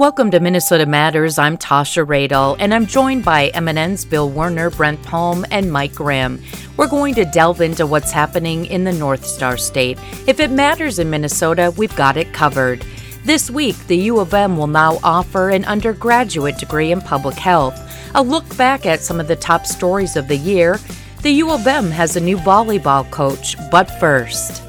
Welcome to Minnesota Matters. I'm Tasha Radel, and I'm joined by MNN's Bill Werner, Brent Palm, and Mike Grimm. We're going to delve into what's happening in the North Star State. If it matters in Minnesota, we've got it covered. This week, the U of M will now offer an undergraduate degree in public health. A look back at some of the top stories of the year. The U of M has a new volleyball coach, but first.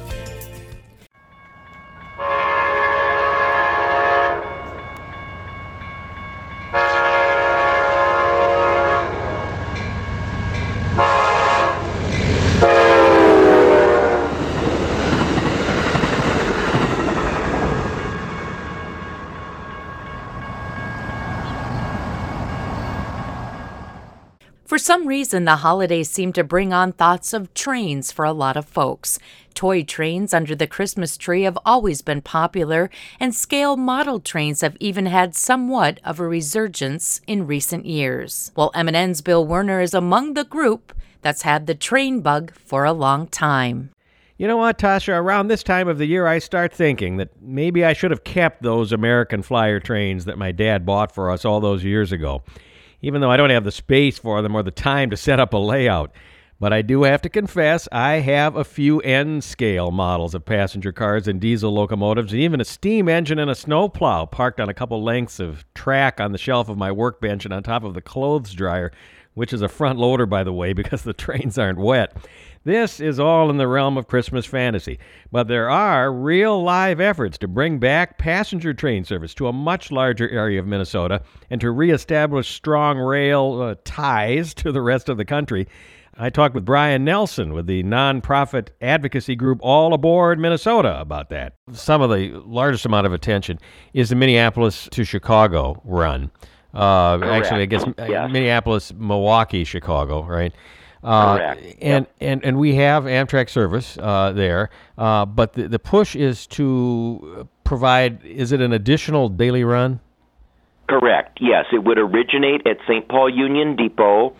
Some reason, the holidays seem to bring on thoughts of trains for a lot of folks. Toy trains under the Christmas tree have always been popular, and scale model trains have even had somewhat of a resurgence in recent years. While MNN's Bill Werner is among the group that's had the train bug for a long time. You know what, Tasha? Around this time of the year, I start thinking that maybe I should have kept those American Flyer trains that my dad bought for us all those years ago even though I don't have the space for them or the time to set up a layout. But I do have to confess, I have a few N scale models of passenger cars and diesel locomotives, and even a steam engine and a snowplow parked on a couple lengths of track on the shelf of my workbench and on top of the clothes dryer, which is a front loader, by the way, because the trains aren't wet. This is all in the realm of Christmas fantasy, but there are real live efforts to bring back passenger train service to a much larger area of Minnesota and to reestablish strong rail uh, ties to the rest of the country. I talked with Brian Nelson with the nonprofit advocacy group All Aboard Minnesota about that. Some of the largest amount of attention is the Minneapolis to Chicago run. Uh, actually, I guess yes. Minneapolis, Milwaukee, Chicago, right? Uh, Correct. And, Yep. and and we have Amtrak service uh, there, uh, but the, the push is to provide. Is it an additional daily run? Correct. Yes, it would originate at St. Paul Union Depot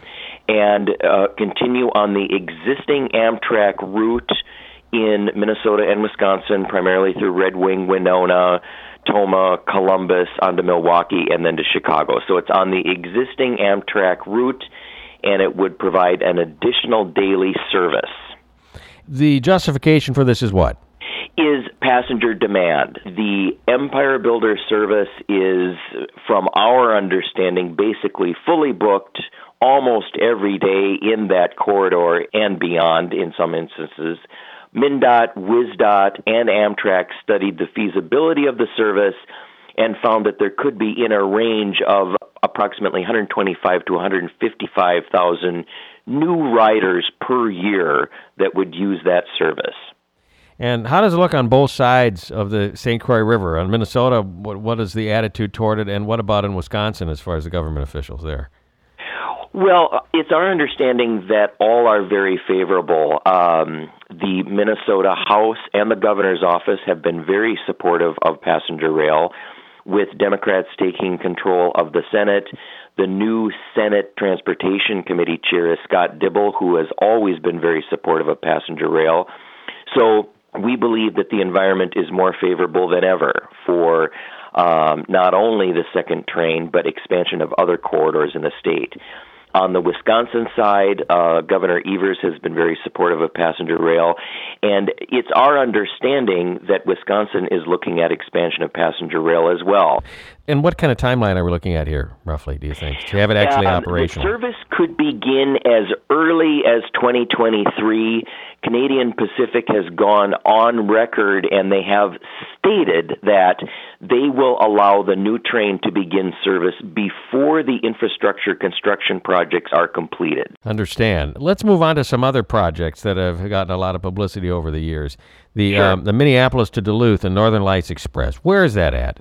and uh, continue on the existing Amtrak route in Minnesota and Wisconsin, primarily through Red Wing, Winona, Tomah, Columbus, on to Milwaukee, and then to Chicago. So it's on the existing Amtrak route, and it would provide an additional daily service. The justification for this is what? is passenger demand. The Empire Builder service is, from our understanding, basically fully booked almost every day in that corridor and beyond in some instances. MnDOT, WisDOT, and Amtrak studied the feasibility of the service and found that there could be in a range of approximately 125 to 155,000 new riders per year that would use that service. And how does it look on both sides of the St. Croix River? On Minnesota, what, what is the attitude toward it, and what about in Wisconsin as far as the government officials there? Well, it's our understanding that all are very favorable. Um, the Minnesota House and the governor's office have been very supportive of passenger rail, with Democrats taking control of the Senate. The new Senate Transportation Committee chair is Scott Dibble, who has always been very supportive of passenger rail. So we believe that the environment is more favorable than ever for um, not only the second train, but expansion of other corridors in the state. On the Wisconsin side, uh, Governor Evers has been very supportive of passenger rail, and it's our understanding that Wisconsin is looking at expansion of passenger rail as well. And what kind of timeline are we looking at here, roughly, do you think, to have it actually Um, operational? Service could begin as early as 2023. Canadian Pacific has gone on record and they have stated that they will allow the new train to begin service before the infrastructure construction projects are completed. Understand. Let's move on to some other projects that have gotten a lot of publicity over the years. The Sure. um, the Minneapolis to Duluth and Northern Lights Express. Where is that at?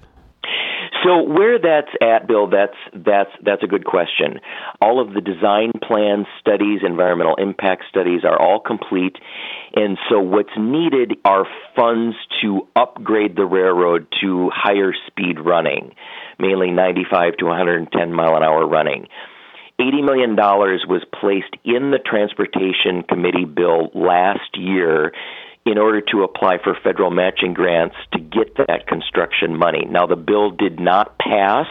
So where that's at, Bill, that's that's that's a good question. All of the design plans, studies, environmental impact studies are all complete, and so what's needed are funds to upgrade the railroad to higher speed running, mainly 95 to 110 mile an hour running. $80 million was placed in the Transportation Committee bill last year in order to apply for federal matching grants to get that construction money. Now, the bill did not pass,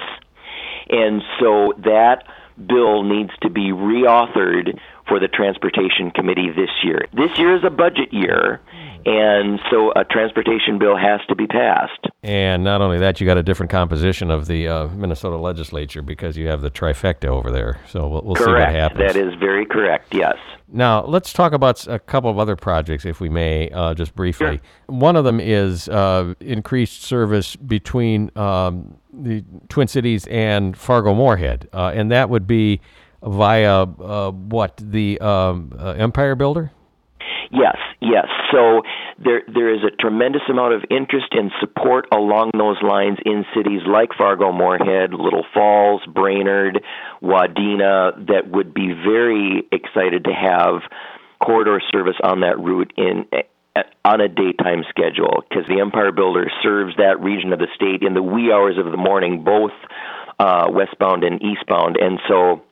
and so that bill needs to be reauthored for the Transportation Committee this year. This year is a budget year, and so a transportation bill has to be passed. And not only that, you got a different composition of the uh, Minnesota legislature because you have the trifecta over there. So we'll, we'll see what happens. That is very correct, yes. Now, let's talk about a couple of other projects, if we may, uh, just briefly. Sure. One of them is uh, increased service between um, the Twin Cities and Fargo Moorhead, uh, and that would be via uh, what the um, uh, Empire Builder. Yes, yes. So there there is a tremendous amount of interest and support along those lines in cities like Fargo, Moorhead, Little Falls, Brainerd, Wadena that would be very excited to have corridor service on that route in on a daytime schedule because the Empire Builder serves that region of the state in the wee hours of the morning, both uh, westbound and eastbound, and so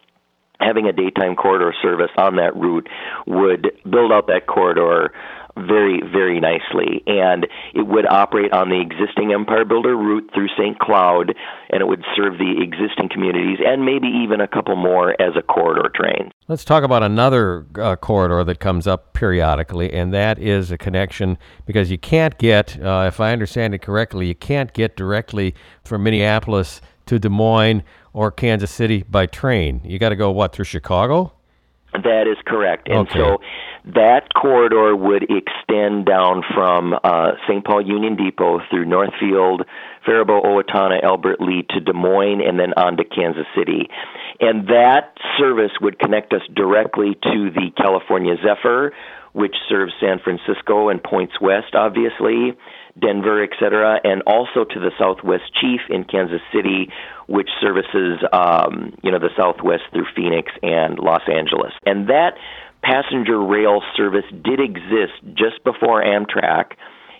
having a daytime corridor service on that route would build out that corridor very, very nicely. And it would operate on the existing Empire Builder route through St. Cloud, and it would serve the existing communities and maybe even a couple more as a corridor train. Let's talk about another uh, corridor that comes up periodically, and that is a connection because you can't get, uh, if I understand it correctly, you can't get directly from Minneapolis to Des Moines or Kansas City by train. You got to go what through Chicago? That is correct. And okay. so that corridor would extend down from uh, St. Paul Union Depot through Northfield, Faribault, Owatonna, Albert Lea to Des Moines, and then on to Kansas City. And that service would connect us directly to the California Zephyr, which serves San Francisco and points west, obviously. Denver, etc., and also to the Southwest Chief in Kansas City, which services um, you know the Southwest through Phoenix and Los Angeles. And that passenger rail service did exist just before Amtrak.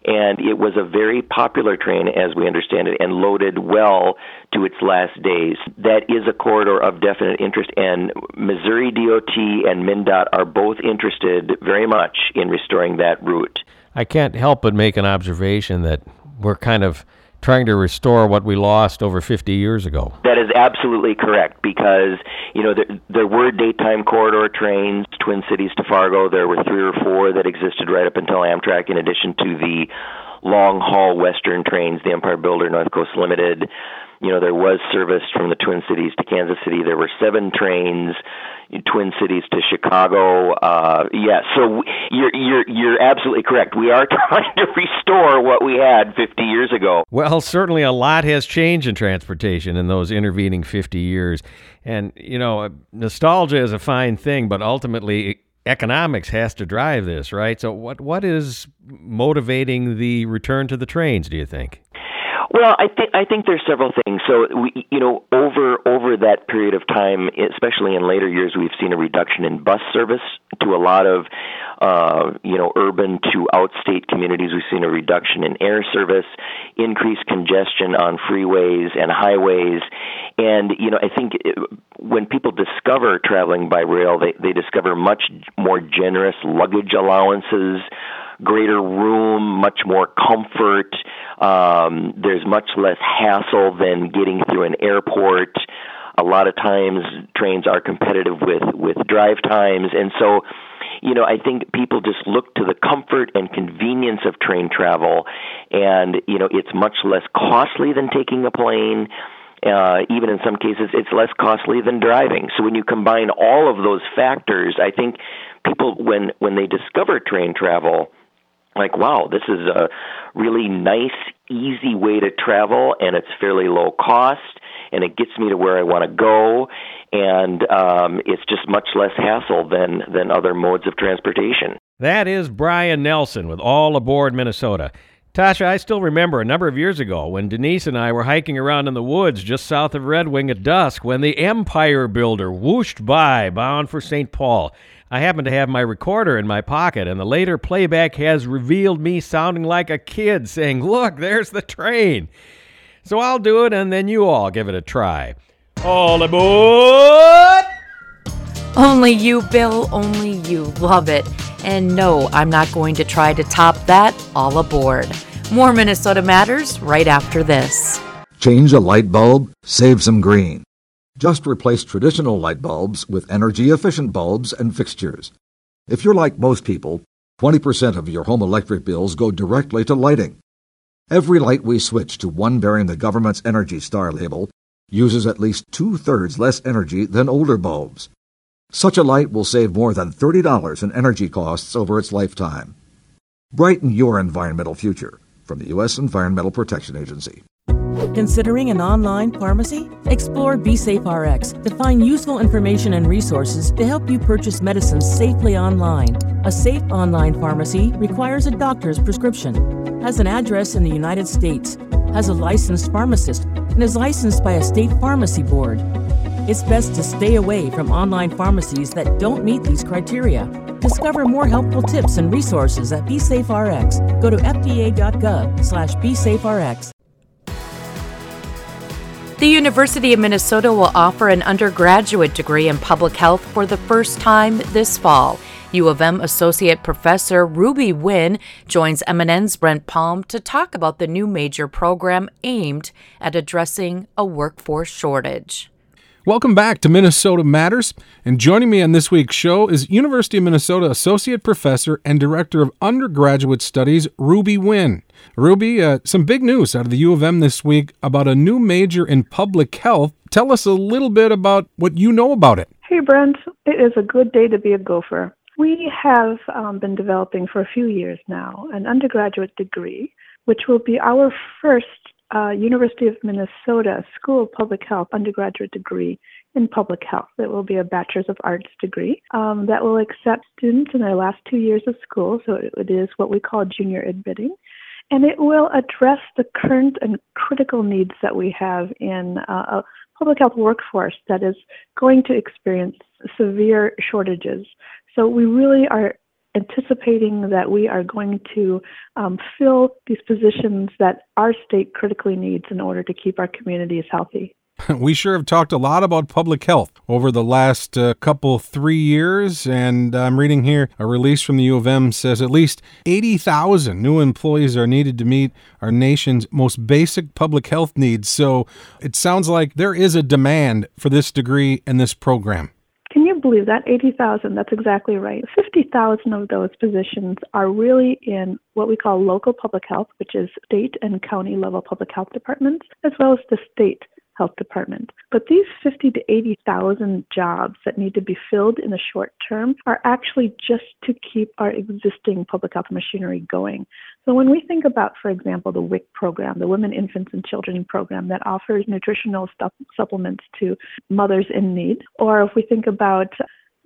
And it was a very popular train, as we understand it, and loaded well to its last days. That is a corridor of definite interest, and Missouri DOT and MnDOT are both interested very much in restoring that route. I can't help but make an observation that we're kind of trying to restore what we lost over 50 years ago. That is absolutely correct because, you know, there, there were daytime corridor trains, Twin Cities to Fargo. There were three or four that existed right up until Amtrak, in addition to the long haul Western trains, the Empire Builder, North Coast Limited. You know, there was service from the Twin Cities to Kansas City. There were seven trains Twin Cities to Chicago. Uh, yeah, so you're you're you're absolutely correct. We are trying to restore what we had 50 years ago. Well, certainly a lot has changed in transportation in those intervening 50 years, and you know, nostalgia is a fine thing, but ultimately economics has to drive this, right? So, what what is motivating the return to the trains? Do you think? Well, I think I think there's several things. So we, you know, over over that period of time, especially in later years, we've seen a reduction in bus service to a lot of, uh, you know, urban to outstate communities. We've seen a reduction in air service, increased congestion on freeways and highways, and you know, I think it, when people discover traveling by rail, they they discover much more generous luggage allowances greater room, much more comfort. Um, there's much less hassle than getting through an airport. A lot of times, trains are competitive with with drive times, and so you know, I think people just look to the comfort and convenience of train travel, and you know, it's much less costly than taking a plane. Uh, even in some cases, it's less costly than driving. So when you combine all of those factors, I think people, when when they discover train travel, like, wow, this is a really nice, easy way to travel, and it's fairly low cost, and it gets me to where I want to go, and um, it's just much less hassle than than other modes of transportation. That is Brian Nelson with All Aboard Minnesota. Tasha, I still remember a number of years ago when Denise and I were hiking around in the woods just south of Red Wing at dusk when the Empire Builder whooshed by, bound for St. Paul. I happen to have my recorder in my pocket, and the later playback has revealed me sounding like a kid saying, Look, there's the train. So I'll do it, and then you all give it a try. All aboard! Only you, Bill, only you. Love it. And no, I'm not going to try to top that. All aboard. More Minnesota Matters right after this. Change a light bulb, save some green. Just replace traditional light bulbs with energy efficient bulbs and fixtures. If you're like most people, 20% of your home electric bills go directly to lighting. Every light we switch to one bearing the government's Energy Star label uses at least two thirds less energy than older bulbs. Such a light will save more than $30 in energy costs over its lifetime. Brighten your environmental future from the U.S. Environmental Protection Agency. Considering an online pharmacy? Explore BeSafeRx to find useful information and resources to help you purchase medicines safely online. A safe online pharmacy requires a doctor's prescription, has an address in the United States, has a licensed pharmacist, and is licensed by a state pharmacy board. It's best to stay away from online pharmacies that don't meet these criteria. Discover more helpful tips and resources at BeSafeRx. Go to fda.gov slash BeSafeRx. The University of Minnesota will offer an undergraduate degree in public health for the first time this fall. U of M Associate Professor Ruby Nguyen joins MNN's Brent Palm to talk about the new major program aimed at addressing a workforce shortage. Welcome back to Minnesota Matters. And joining me on this week's show is University of Minnesota Associate Professor and Director of Undergraduate Studies, Ruby Nguyen. Ruby, uh, some big news out of the U of M this week about a new major in public health. Tell us a little bit about what you know about it. Hey, Brent. It is a good day to be a gopher. We have um, been developing for a few years now an undergraduate degree, which will be our first uh, University of Minnesota School of Public Health undergraduate degree in public health. It will be a Bachelor's of Arts degree um, that will accept students in their last two years of school. So it is what we call junior admitting. And it will address the current and critical needs that we have in uh, a public health workforce that is going to experience severe shortages. So we really are anticipating that we are going to um, fill these positions that our state critically needs in order to keep our communities healthy. We sure have talked a lot about public health over the last uh, couple, three years. And I'm reading here a release from the U of M says at least 80,000 new employees are needed to meet our nation's most basic public health needs. So it sounds like there is a demand for this degree and this program. Believe that? 80,000, that's exactly right. 50,000 of those positions are really in what we call local public health, which is state and county level public health departments, as well as the state health department. But these 50 to 80,000 jobs that need to be filled in the short term are actually just to keep our existing public health machinery going. So when we think about, for example, the WIC program, the Women, Infants, and Children program that offers nutritional supplements to mothers in need, or if we think about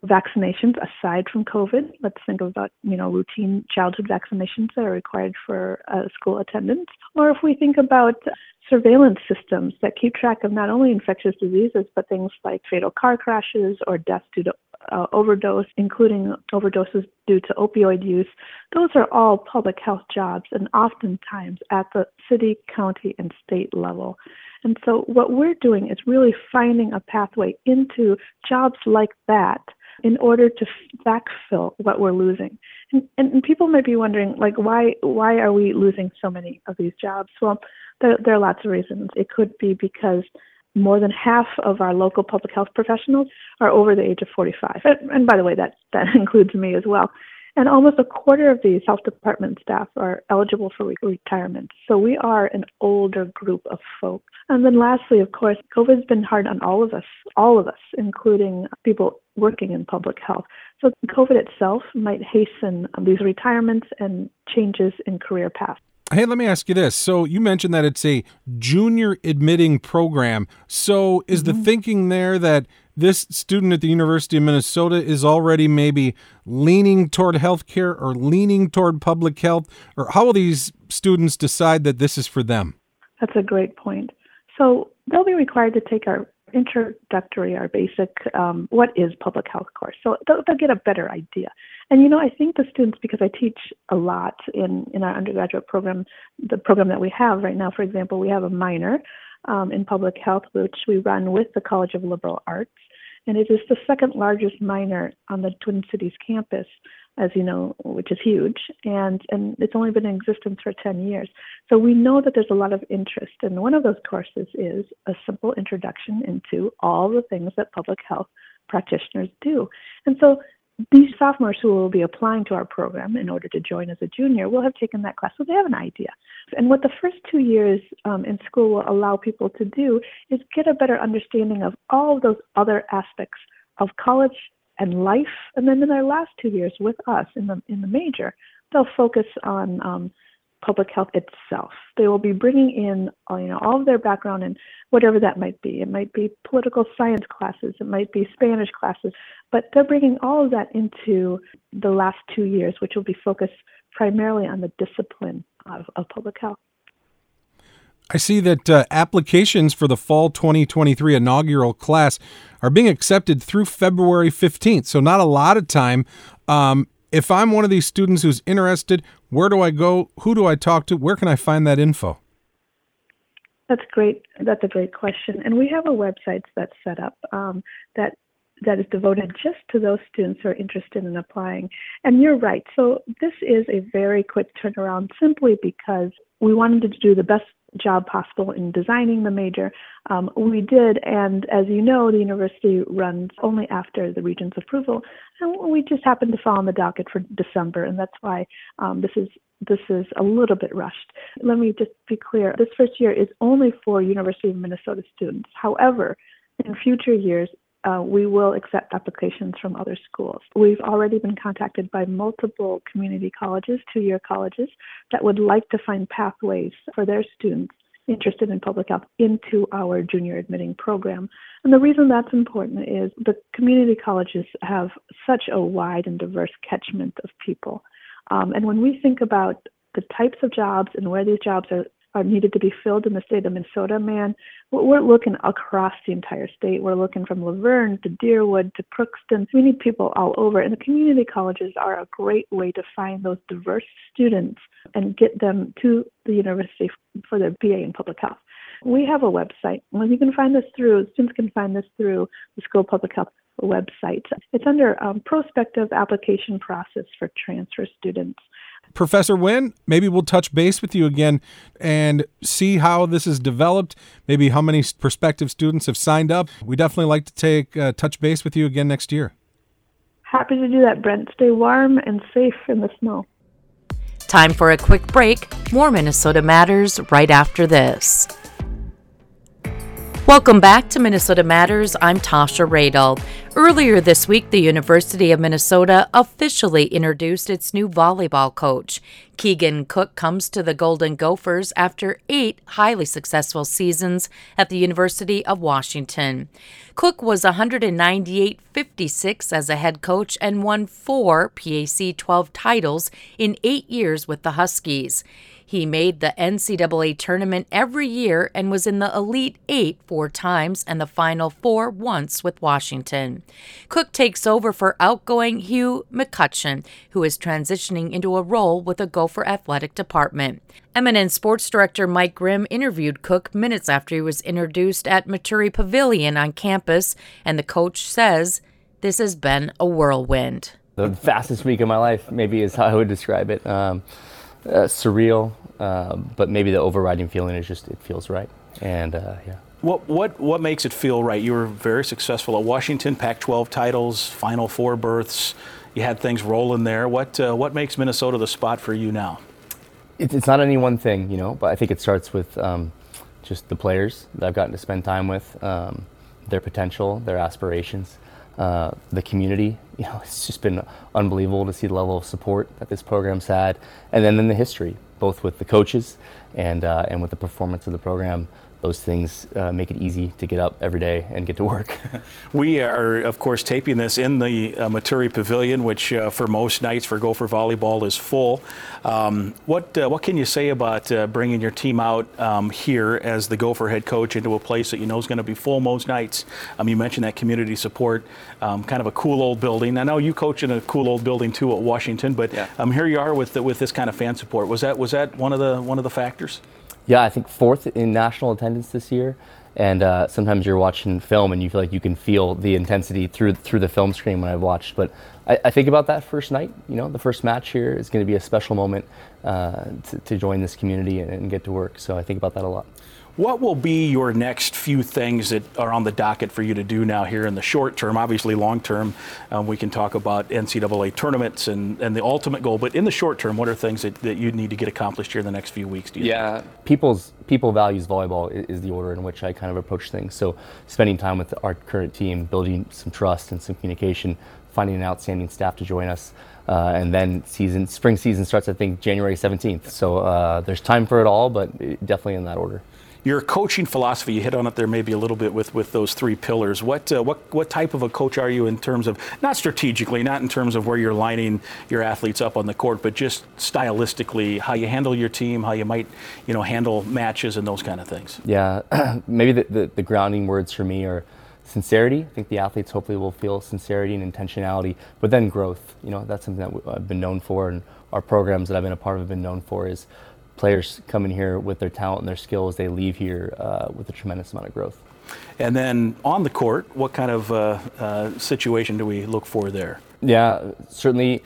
vaccinations aside from COVID. Let's think about, you know, routine childhood vaccinations that are required for uh, school attendance. Or if we think about surveillance systems that keep track of not only infectious diseases, but things like fatal car crashes or deaths due to uh, overdose, including overdoses due to opioid use. Those are all public health jobs and oftentimes at the city, county, and state level. And so, what we're doing is really finding a pathway into jobs like that in order to backfill what we're losing. And, and, people might be wondering, like, why why are we losing so many of these jobs? Well, there, there are lots of reasons. It could be because more than half of our local public health professionals are over the age of 45. And, and by the way, that, that includes me as well. And almost a quarter of these health department staff are eligible for re- retirement. So we are an older group of folks. And then lastly, of course, COVID's been hard on all of us, all of us, including people working in public health. So COVID itself might hasten these retirements and changes in career paths. Hey, let me ask you this. So you mentioned that it's a junior admitting program. So is mm-hmm. the thinking there that this student at the University of Minnesota is already maybe leaning toward healthcare or leaning toward public health? Or how will these students decide that this is for them? That's a great point. So they'll be required to take our introductory, our basic, um, what is public health course. So they'll, they'll, get a better idea. And you know, I think the students, because I teach a lot in, in our undergraduate program, the program that we have right now, for example, we have a minor um, in public health, which we run with the College of Liberal Arts. and it is the second largest minor on the Twin Cities campus as you know, which is huge, and and it's only been in existence for 10 years. So we know that there's a lot of interest, and one of those courses is a simple introduction into all the things that public health practitioners do. And so these sophomores who will be applying to our program in order to join as a junior will have taken that class, so they have an idea. And what the first two years um, in school will allow people to do is get a better understanding of all those other aspects of college and life. And then in their last two years with us in the in the major, they'll focus on um, public health itself. They will be bringing in uh, you know all of their background and whatever that might be. It might be political science classes, it might be Spanish classes, but they're bringing all of that into the last two years, which will be focused primarily on the discipline of, of public health. I see that uh, applications for the fall 2023 inaugural class are being accepted through February 15th, so not a lot of time. Um, if I'm one of these students who's interested, where do I go? Who do I talk to? Where can I find that info? That's great. That's a great question. And we have a website that's set up um, that that is devoted just to those students who are interested in applying. And you're right. So this is a very quick turnaround simply because we wanted to do the best job possible in designing the major. Um, we did, and as you know, the university runs only after the regent's approval, and we just happened to fall on the docket for December, and that's why um, this is this is a little bit rushed. Let me just be clear: this first year is only for University of Minnesota students. However, in future years, uh, we will accept applications from other schools. We've already been contacted by multiple community colleges, two year colleges, that would like to find pathways for their students interested in public health into our junior admitting program. And the reason that's important is the community colleges have such a wide and diverse catchment of people. Um, and when we think about the types of jobs and where these jobs are are needed to be filled in the state of Minnesota, man, we're looking across the entire state. We're looking from Luverne to Deerwood to Crookston. We need people all over, and the community colleges are a great way to find those diverse students and get them to the university for their BA in public health. We have a website. Well, you can find this through, students can find this through the School of Public Health website. It's under um, prospective application process for transfer students. Professor Nguyen, maybe we'll touch base with you again and see how this is developed, maybe how many prospective students have signed up. We definitely like to take uh, touch base with you again next year. Happy to do that, Brent. Stay warm and safe in the snow. Time for a quick break. More Minnesota Matters right after this. Welcome back to Minnesota Matters. I'm Tasha Radel. Earlier this week, the University of Minnesota officially introduced its new volleyball coach. Keegan Cook comes to the Golden Gophers after eight highly successful seasons at the University of Washington. Cook was 198 56 as a head coach and won four PAC 12 titles in eight years with the Huskies. He made the NCAA tournament every year and was in the Elite Eight four times and the Final Four once with Washington. Cook takes over for outgoing Hugh McCutcheon, who is transitioning into a role with the Gopher Athletic Department. MNN sports director Mike Grimm interviewed Cook minutes after he was introduced at Maturi Pavilion on campus, and the coach says this has been a whirlwind. The fastest week of my life, maybe, is how I would describe it. Um, uh, surreal, uh, but maybe the overriding feeling is just it feels right. And uh, yeah. What, what, what makes it feel right? You were very successful at Washington, Pac 12 titles, Final Four berths. You had things rolling there. What, uh, what makes Minnesota the spot for you now? It, it's not any one thing, you know, but I think it starts with um, just the players that I've gotten to spend time with, um, their potential, their aspirations. Uh, the community. You know, it's just been unbelievable to see the level of support that this program's had, and then in the history, both with the coaches and uh, and with the performance of the program those things uh, make it easy to get up every day and get to work. we are, of course, taping this in the uh, Maturi Pavilion, which uh, for most nights for Gopher volleyball is full. Um, what uh, what can you say about uh, bringing your team out um, here as the Gopher head coach into a place that you know is going to be full most nights? Um, you mentioned that community support, um, kind of a cool old building. I know you coach in a cool old building too at Washington, but yeah. Um, here you are with the, with this kind of fan support. Was that was that one of the one of the factors? Yeah, I think fourth in national attendance this year, and uh, sometimes you're watching film and you feel like you can feel the intensity through through the film screen when I've watched. But I, I think about that first night. You know, the first match here is going to be a special moment uh, to, to, join this community and, and get to work. So I think about that a lot. What will be your next few things that are on the docket for you to do now here in the short term? Obviously, long term, um, we can talk about NCAA tournaments and, and the ultimate goal. But in the short term, what are things that, that you need to get accomplished here in the next few weeks? yeah, think? people's people values volleyball is, is the order in which I kind of approach things. So, spending time with our current team, building some trust and some communication, finding an outstanding staff to join us. Uh, and then season spring season starts I think January 17th. So uh, there's time for it all, but definitely in that order your coaching philosophy, you hit on it there maybe a little bit with, with those three pillars. What, uh, what, what type of a coach are you in terms of, not strategically, not in terms of where you're lining your athletes up on the court, but just stylistically, how you handle your team, how you might you know, handle matches and those kind of things? Yeah, maybe the, the, the grounding words for me are sincerity. I think the athletes hopefully will feel sincerity and intentionality, but then growth. You know, that's something that I've been known for, and our programs that I've been a part of have been known for is players come in here with their talent and their skills, they leave here uh, with a tremendous amount of growth. And then on the court, what kind of uh, uh, situation do we look for there? Yeah, certainly.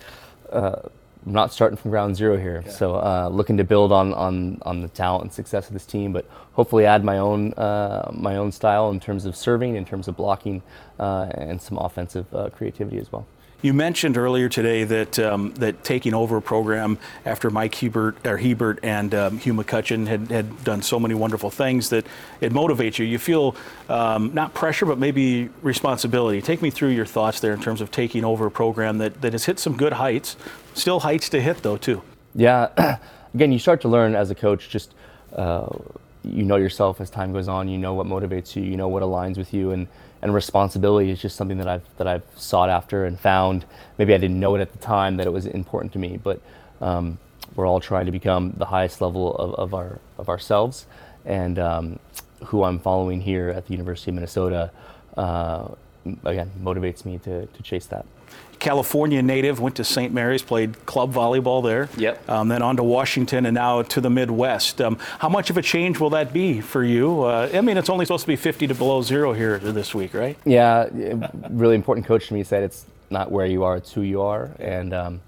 Uh, I'm not starting from ground zero here, yeah. so uh, looking to build on, on on the talent and success of this team, but hopefully add my own uh, my own style in terms of serving, in terms of blocking, and some offensive creativity as well. You mentioned earlier today that um, that taking over a program after Mike Hebert or Hebert and um, Hugh McCutcheon had, had done so many wonderful things that it motivates you. You feel um, not pressure, but maybe responsibility. Take me through your thoughts there in terms of taking over a program that, that has hit some good heights, still heights to hit though too. Yeah, again, you start to learn as a coach just. Uh, you know yourself as time goes on. You know what motivates you. You know what aligns with you, and and responsibility is just something that I've that I've sought after and found. Maybe I didn't know it at the time that it was important to me, but um, we're all trying to become the highest level of, of our of ourselves. And um, who I'm following here at the University of Minnesota, uh, again, motivates me to to chase that. California native, went to St. Mary's, played club volleyball there. Yep. Um, then on to Washington and now to the Midwest. Um, how much of a change will that be for you? Uh, I mean, it's only supposed to be 50 to below zero here this week, right? Yeah, really important coach to me said it's not where you are, it's who you are. And, um,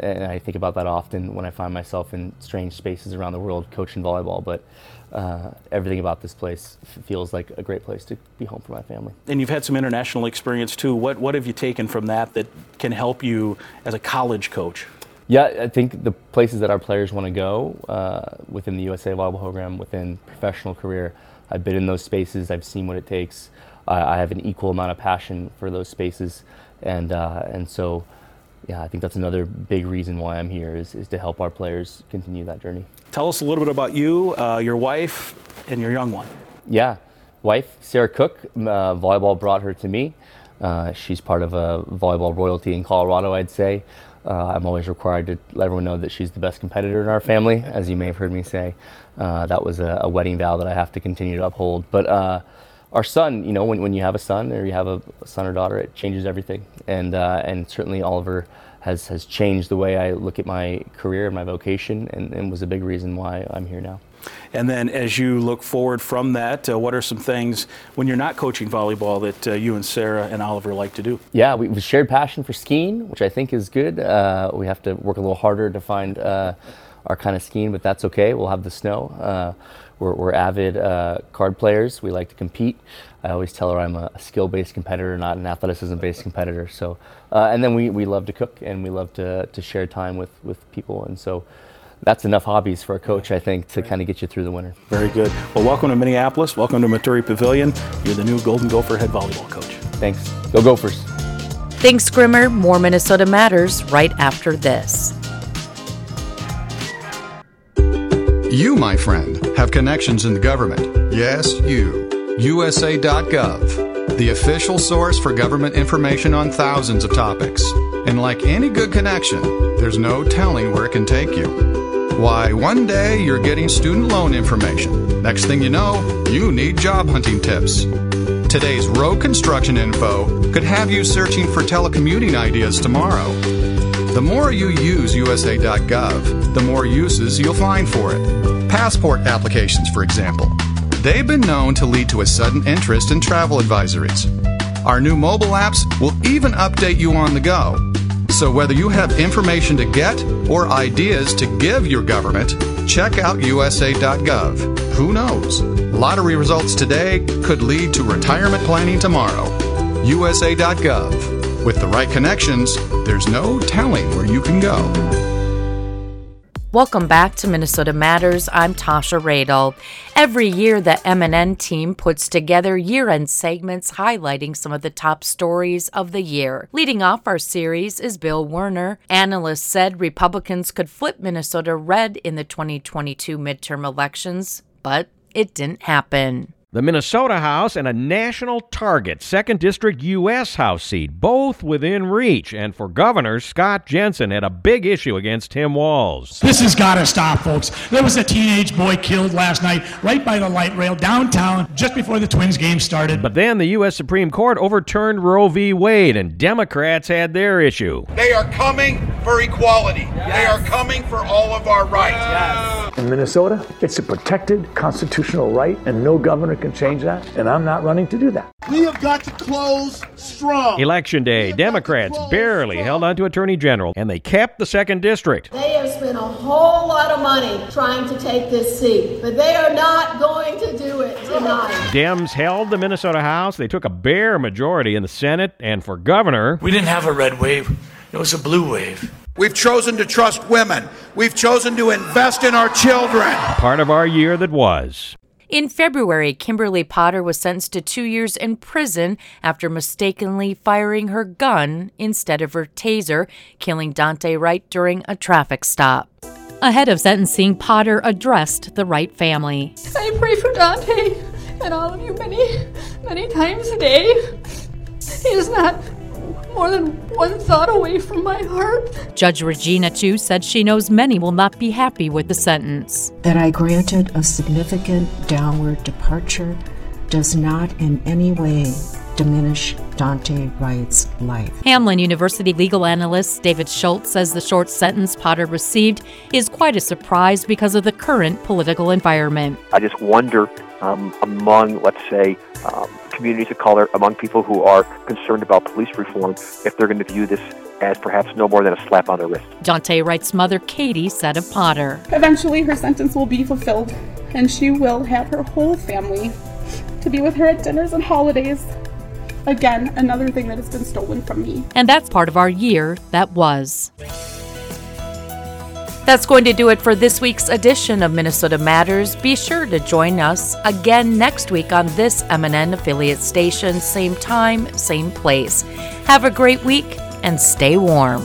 and I think about that often when I find myself in strange spaces around the world coaching volleyball. But uh, everything about this place feels like a great place to be home for my family. And you've had some international experience too. What what have you taken from that that can help you as a college coach? Yeah, I think the places that our players want to go uh, within the USA Volleyball program, within professional career, I've been in those spaces. I've seen what it takes. Uh, I have an equal amount of passion for those spaces, and uh, and so yeah, I think that's another big reason why I'm here is, is to help our players continue that journey. Tell us a little bit about you, uh, your wife, and your young one. Yeah, wife, Sarah Cook. Uh, volleyball brought her to me. Uh, she's part of a volleyball royalty in Colorado, I'd say. Uh, I'm always required to let everyone know that she's the best competitor in our family, as you may have heard me say. Uh, that was a, a, wedding vow that I have to continue to uphold. But uh, our son, you know, when, when you have a son or you have a son or daughter, it changes everything. And, and certainly Oliver has, has changed the way I look at my career and my vocation and, and was a big reason why I'm here now. And then as you look forward from that, uh, what are some things when you're not coaching volleyball that uh, you and Sarah and Oliver like to do? Yeah, we, have shared passion for skiing, which I think is good. Uh, we have to work a little harder to find uh, our kind of skiing, but that's okay. We'll have the snow. Uh, we're, we're, avid uh, card players. We like to compete. I always tell her I'm a skill-based competitor, not an athleticism-based competitor. So, uh, and then we, we love to cook and we love to, to share time with, with people. And so that's enough hobbies for a coach, I think, to kind of get you through the winter. Very good. Well, welcome to Minneapolis. Welcome to Maturi Pavilion. You're the new Golden Gopher head volleyball coach. Thanks. Go Gophers. Thanks, Grimmer. More Minnesota Matters right after this. You, my friend, have connections in the government. Yes, you. USA.gov, the official source for government information on thousands of topics. And like any good connection, there's no telling where it can take you. Why, one day you're getting student loan information. Next thing you know, you need job hunting tips. Today's road construction info could have you searching for telecommuting ideas tomorrow. The more you use USA.gov, the more uses you'll find for it. Passport applications, for example. They've been known to lead to a sudden interest in travel advisories. Our new mobile apps will even update you on the go. So whether you have information to get or ideas to give your government, check out USA.gov. Who knows? Lottery results today could lead to retirement planning tomorrow. USA.gov. With the right connections, there's no telling where you can go. Welcome back to Minnesota Matters. I'm Tasha Radel. Every year, the MNN team puts together year-end segments highlighting some of the top stories of the year. Leading off our series is Bill Werner. Analysts said Republicans could flip Minnesota red in the 2022 midterm elections, but it didn't happen. The Minnesota House and a national target, 2nd District U.S. House seat, both within reach. And for governor, Scott Jensen had a big issue against Tim Walz. This has got to stop, folks. There was a teenage boy killed last night right by the light rail downtown just before the Twins game started. But then the U.S. Supreme Court overturned Roe v. Wade, and Democrats had their issue. They are coming for equality, yes. they are coming for all of our rights. Yes. In Minnesota, it's a protected constitutional right, and no governor can change that, and I'm not running to do that. We have got to close strong. Election day, Democrats barely strong. held on to Attorney General, and they kept the second district. They have spent a whole lot of money trying to take this seat, but they are not going to do it tonight. Dems held the Minnesota House. They took a bare majority in the Senate, and for governor, we didn't have a red wave. It was a blue wave. We've chosen to trust women. We've chosen to invest in our children. Part of our year that was. In February, Kimberly Potter was sentenced to two years in prison after mistakenly firing her gun instead of her taser, killing Daunte Wright during a traffic stop. Ahead of sentencing, Potter addressed the Wright family. I pray for Daunte and all of you many, many times a day. He is not more than one thought away from my heart. Judge Regina Chu said she knows many will not be happy with the sentence. That I granted a significant downward departure does not in any way diminish Daunte Wright's life. Hamline University legal analyst David Schultz says the short sentence Potter received is quite a surprise because of the current political environment. I just wonder um, among, let's say, um, communities of color, among people who are concerned about police reform, if they're going to view this as perhaps no more than a slap on the wrist. Daunte Wright's mother, Katie, said of Potter. Eventually, her sentence will be fulfilled, and she will have her whole family to be with her at dinners and holidays. Again, another thing that has been stolen from me. And that's part of our year that was. That's going to do it for this week's edition of Minnesota Matters. Be sure to join us again next week on this MNN affiliate station, same time, same place. Have a great week and stay warm.